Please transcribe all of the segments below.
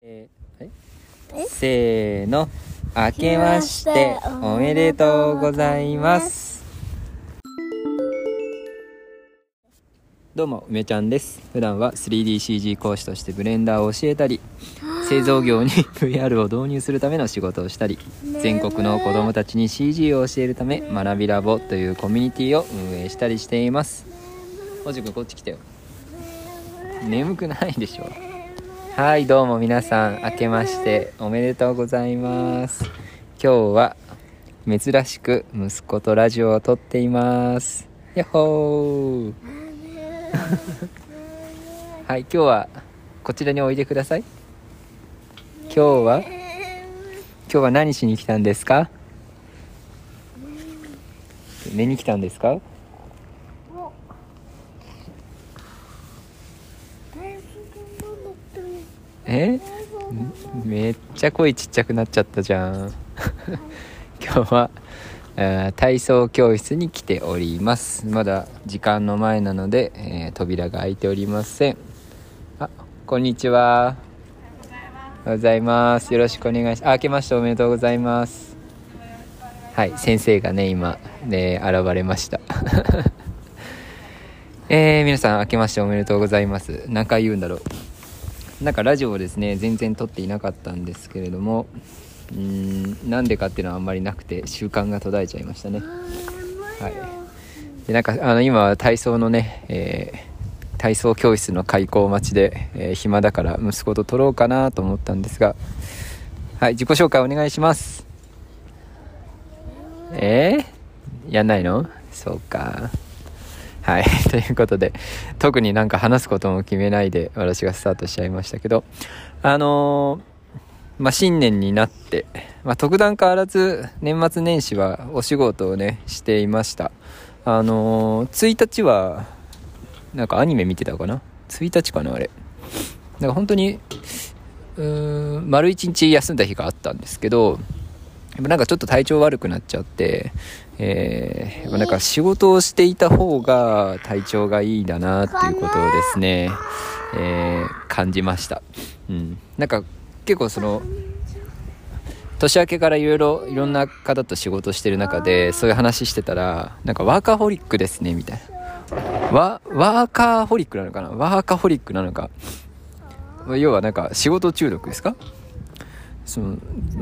えーはい？せーの。明けましておめでとうございます。どうも梅ちゃんです。普段は 3DCG 講師としてブレンダーを教えたり製造業に VR を導入するための仕事をしたり全国の子どもたちに CG を教えるため学びラボというコミュニティを運営したりしています。おじくんこっち来てよ。眠くないでしょはいどうも皆さん明けましておめでとうございます。今日は珍しく息子とラジオを撮っています。やっほー。はい今日はこちらにおいでください。今日は今日は何しに来たんですか？寝に来たんですか？え？めっちゃ声ちっちゃくなっちゃったじゃん。今日はえ体操教室に来ております。まだ時間の前なので、えー扉が開いておりません。あこんにちは。おはようございます。よろしくお願いしますあけましておめでとうございます。はい先生がね今ね現れました。えー、皆さん明けましておめでとうございます。何回言うんだろう。なんかラジオをですね全然撮っていなかったんですけれどもうーんなんでかっていうのはあんまりなくて習慣が途絶えちゃいましたね。はい。でなんかあの今は体操のね、えー体操教室の開校待ちで、えー暇だから息子と撮ろうかなと思ったんですがはい自己紹介お願いします。えー、やんないの？そうかはい。ということで、特になんか話すことも決めないで私がスタートしちゃいましたけど、あのーまあ、新年になって、まあ、特段変わらず年末年始はお仕事をね、していました。あのー1日は、なんかアニメ見てたかな ?1 日かなあれ。なんか本当に、うーん、丸1日休んだ日があったんですけど、やっぱなんかちょっと体調悪くなっちゃって、えー、やっぱなんか仕事をしていた方が体調がいいんだなっていうことをですね、えー感じました。うん。なんか結構その、年明けからいろいろいろんな方と仕事してる中でそういう話してたらなんかワーカーホリックですねみたいなワワーカーホリックなのかな？ワーカーホリックなのか？要はなんか仕事中毒ですか？その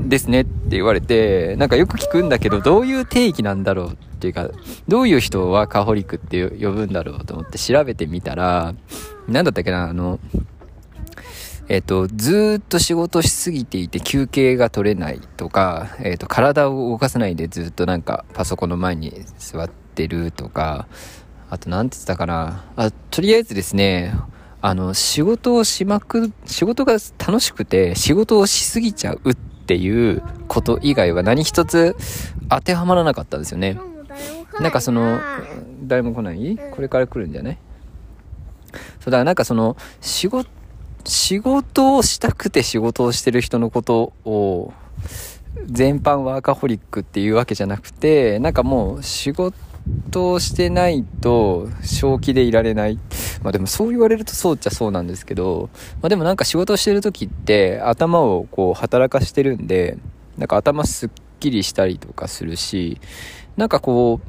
ですねって言われてなんかよく聞くんだけどどういう定義なんだろうっていうかどういう人をワーカホリックって呼ぶんだろうと思って調べてみたら何だったっけなあのえっ、と、ずっと仕事しすぎていて休憩が取れないとか、えっ、と、体を動かさないでずっとなんかパソコンの前に座ってるとか、あとなんて言ったかな。あ、とりあえずですね、あの、仕事をしまく、仕事が楽しくて仕事をしすぎちゃうっていうこと以外は何一つ当てはまらなかったんですよね。なんかその、誰も来ない？これから来るんじゃない？そうだからなんかその、仕事、仕事をしたくて仕事をしてる人のことを、全般ワーカホリックっていうわけじゃなくて、なんかもう仕事をしてないと正気でいられない。まあでもそう言われるとそうっちゃそうなんですけど、まあでもなんか仕事をしてる時って頭をこう働かしてるんで、なんか頭すっきりしたりとかするし、なんかこう、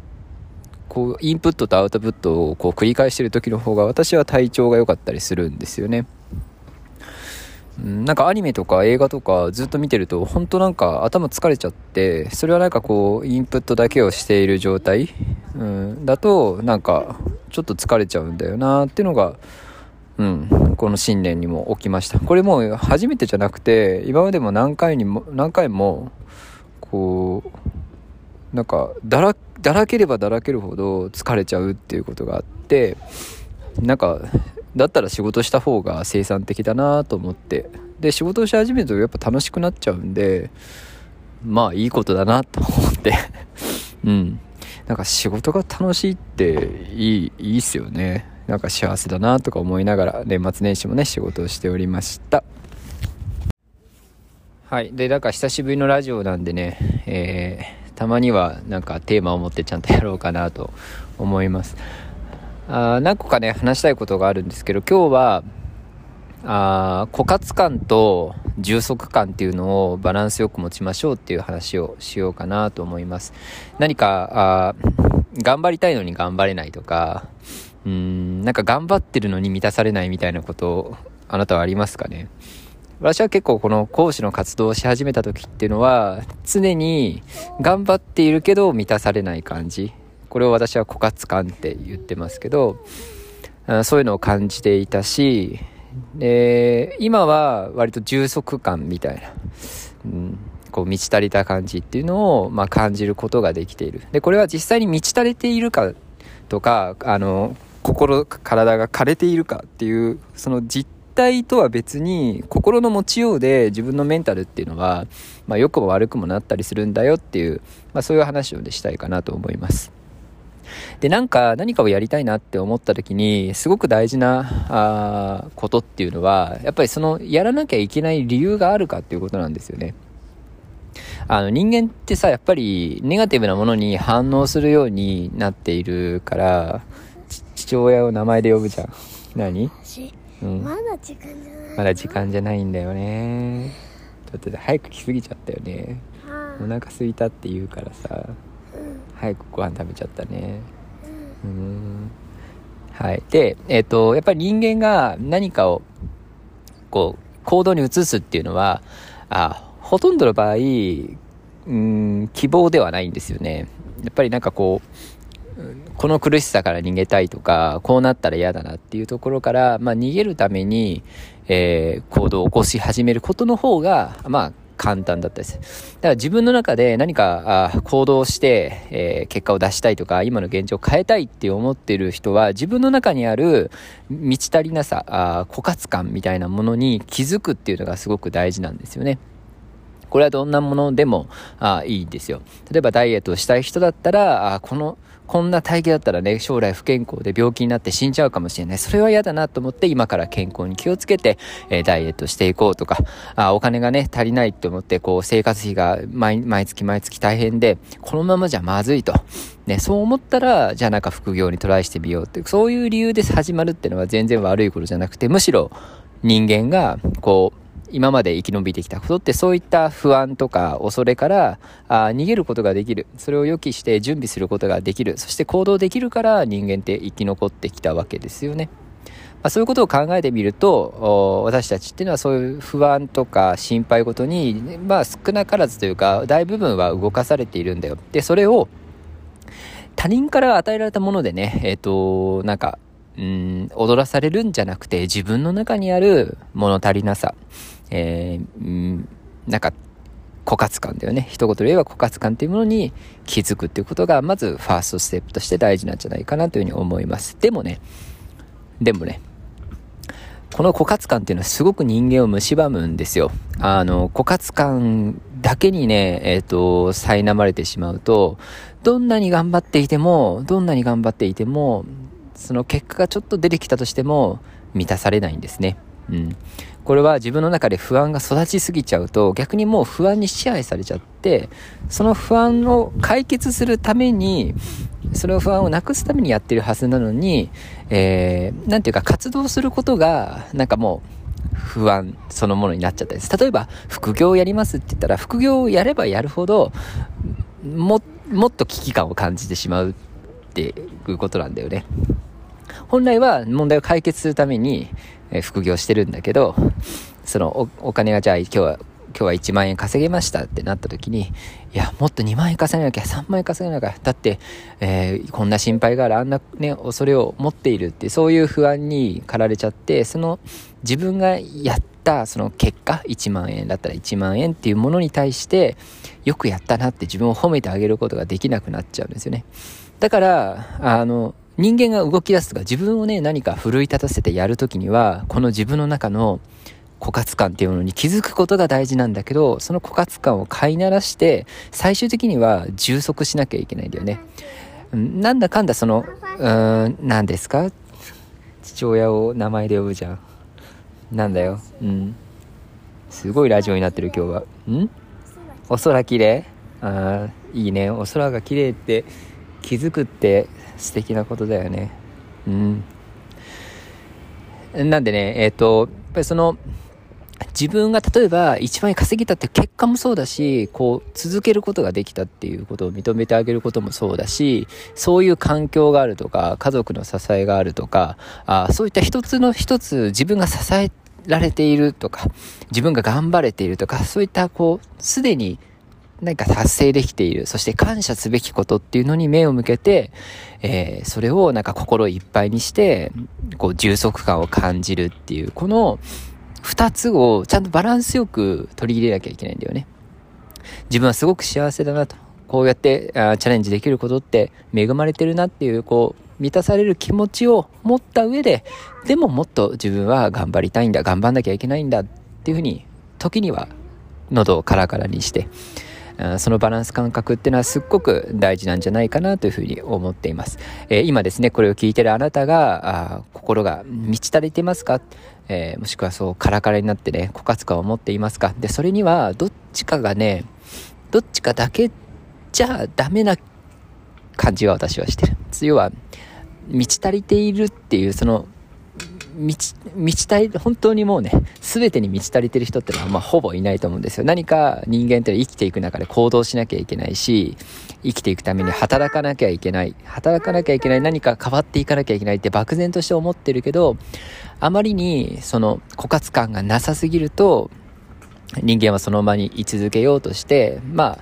こう、インプットとアウトプットをこう繰り返してる時の方が私は体調が良かったりするんですよね。うんなんかアニメとか映画とかずっと見てると本当なんか頭疲れちゃってそれはなんかこうインプットだけをしている状態、うん、だとなんかちょっと疲れちゃうんだよなっていうのがうん、この新年にも起きました。これもう初めてじゃなくて今までも何回にも何回もこうなんかだらだらければだらけるほど疲れちゃうっていうことがあってなんかだったら仕事した方が生産的だなと思って。で仕事をし始めるとやっぱ楽しくなっちゃうんでまあいいことだなと思って。うん。なんか仕事が楽しいっていいいいっすよね。なんか幸せだなとか思いながら年末年始もね仕事をしておりました。はい。でだから久しぶりのラジオなんでねえーたまにはなんかテーマを持ってちゃんとやろうかなと思います。あ何個かね話したいことがあるんですけど今日はあ枯渇感と充足感っていうのをバランスよく持ちましょうっていう話をしようかなと思います。何か、頑張りたいのに頑張れないとか、うん、なんか頑張ってるのに満たされないみたいなことあなたはありますかね？私は結構この講師の活動をし始めた時っていうのは常に頑張っているけど満たされない感じこれを私は枯渇感って言ってますけどそういうのを感じていたしで今は割と充足感みたいな、うん、こう満ち足りた感じっていうのを、まあ、感じることができているでこれは実際に満ち足りているかとかあの心体が枯れているかっていうその実態とは別に心の持ちようで自分のメンタルっていうのは、まあ、良くも悪くもなったりするんだよっていう、まあ、そういう話を、ね、したいかなと思います。で、なんか何かをやりたいなって思った時に、すごく大事なあことっていうのは、やっぱりそのやらなきゃいけない理由があるかっていうことなんですよね。あの人間ってさ、やっぱりネガティブなものに反応するようになっているから、父親を名前で呼ぶじゃん。何？うん、まだ時間じゃないまだ時間じゃないんだよね。だって早く来すぎちゃったよね。お腹すいたって言うからさ。早くご飯食べちゃったね。うん。はい。でえっ、ー、とやっぱり人間が何かをこう行動に移すっていうのはあほとんどの場合うん希望ではないんですよね。やっぱりなんかこうこの苦しさから逃げたいとか、こうなったら嫌だなっていうところから、まあ逃げるために、えー、行動を起こし始めることの方が、まあ簡単だったです。だから自分の中で何かあ行動して、えー、結果を出したいとか、今の現状を変えたいって思ってる人は、自分の中にある満ち足りなさ、あ枯渇感みたいなものに気づくっていうのがすごく大事なんですよね。これはどんなものでもあいいですよ。例えばダイエットをしたい人だったら、あこのこんな体型だったらね、将来不健康で病気になって死んじゃうかもしれない。それは嫌だなと思って、今から健康に気をつけて、えー、ダイエットしていこうとか、あお金がね、足りないと思って、こう、生活費が毎毎月毎月大変で、このままじゃまずいと。ね、そう思ったら、じゃあなんか副業にトライしてみようって、そういう理由で始まるっていうのは全然悪いことじゃなくて、むしろ人間が、こう、今まで生き延びてきたことってそういった不安とか恐れからあ逃げることができる。それを予期して準備することができる。そして行動できるから人間って生き残ってきたわけですよね。まあ、そういうことを考えてみると、私たちっていうのはそういう不安とか心配事に、まあ少なからずというか大部分は動かされているんだよ。で、それを他人から与えられたものでね、えっ、ー、と、なんか、うん、踊らされるんじゃなくて自分の中にある物足りなさ、えー、なんか、枯渇感だよね。一言で言えば枯渇感っていうものに気づくっていうことが、まずファーストステップとして大事なんじゃないかなというふうに思います。でもね、でもね、この枯渇感っていうのはすごく人間を蝕むんですよ。あの、枯渇感だけにね、えっ、ー、と、苛まれてしまうと、どんなに頑張っていても、どんなに頑張っていても、その結果がちょっと出てきたとしても、満たされないんですね。うん。これは自分の中で不安が育ちすぎちゃうと逆にもう不安に支配されちゃってその不安を解決するためにその不安をなくすためにやってるはずなのに、えー、なんていうか活動することがなんかもう不安そのものになっちゃったです。例えば副業をやりますって言ったら副業をやればやるほどももっと危機感を感じてしまうっていうことなんだよね。本来は問題を解決するために副業してるんだけど、そのお金がじゃあ今日は、今日は1万円稼げましたってなった時に、いや、もっと2万円稼げなきゃ、3万円稼げなきゃ、だって、えー、こんな心配がある、あんなね、恐れを持っているって、そういう不安に駆られちゃって、その自分がやったその結果、1万円だったら1万円っていうものに対して、よくやったなって自分を褒めてあげることができなくなっちゃうんですよね。だから、あの、人間が動き出すとか自分をね、何か奮い立たせてやるときには、この自分の中の枯渇感っていうものに気づくことが大事なんだけど、その枯渇感を飼いならして、最終的には充足しなきゃいけないんだよね。なんだかんだその、うーん、何ですか？父親を名前で呼ぶじゃん。なんだよ。うん。すごいラジオになってる今日は。ん？お空綺麗？ああ、いいね。お空が綺麗って気づくって素敵なことだよね。うん。なんでね、えっ、ー、と、ぱりその、自分が例えば一番稼げたって結果もそうだし、こう続けることができたっていうことを認めてあげることもそうだし、そういう環境があるとか、家族の支えがあるとか、あそういった一つの一つ自分が支えられているとか、自分が頑張れているとか、そういったこう、すでに何か達成できている、そして感謝すべきことっていうのに目を向けて、えー、それをなんか心いっぱいにして、こう充足感を感じるっていう、この二つをちゃんとバランスよく取り入れなきゃいけないんだよね。自分はすごく幸せだなと。こうやってあチャレンジできることって恵まれてるなっていう、こう、満たされる気持ちを持った上で、でももっと自分は頑張りたいんだ、頑張んなきゃいけないんだっていうふうに、時には喉をカラカラにして、そのバランス感覚っていうのはすっごく大事なんじゃないかなというふうに思っています。えー、今ですね、これを聞いてるあなたが、あ心が満ち足りてますか、えー、もしくはそうカラカラになってね、枯渇感を持っていますか？で、それにはどっちかがね、どっちかだけじゃダメな感じは私はしてる。要は、満ち足りているっていう、その、満ち、足り、本当にもうね、全てに満ち足りてる人ってのは、まあ、ほぼいないと思うんですよ。何か人間って生きていく中で行動しなきゃいけないし、生きていくために働かなきゃいけない。働かなきゃいけない。何か変わっていかなきゃいけないって漠然として思ってるけど、あまりに、その、枯渇感がなさすぎると、人間はそのままに居続けようとして、ま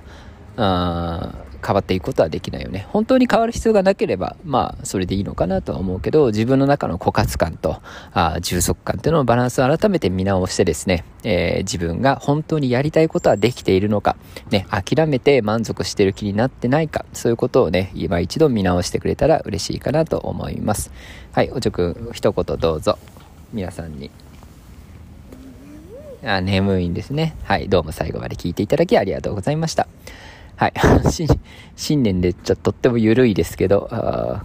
あ、あ変わっていくことはできないよね。本当に変わる必要がなければ、まあ、それでいいのかなとは思うけど、自分の中の枯渇感と、あ充足感っていうののバランスを改めて見直してですね、えー、自分が本当にやりたいことはできているのか、ね、諦めて満足してる気になってないか、そういうことをね、今一度見直してくれたら嬉しいかなと思います。はい、おちょくん、一言どうぞ。皆さんに。あ、眠いんですね。はい、どうも最後まで聞いていただきありがとうございました。はい。新年でちょっととっても緩いですけど、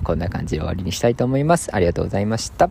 こんな感じで終わりにしたいと思います。ありがとうございました。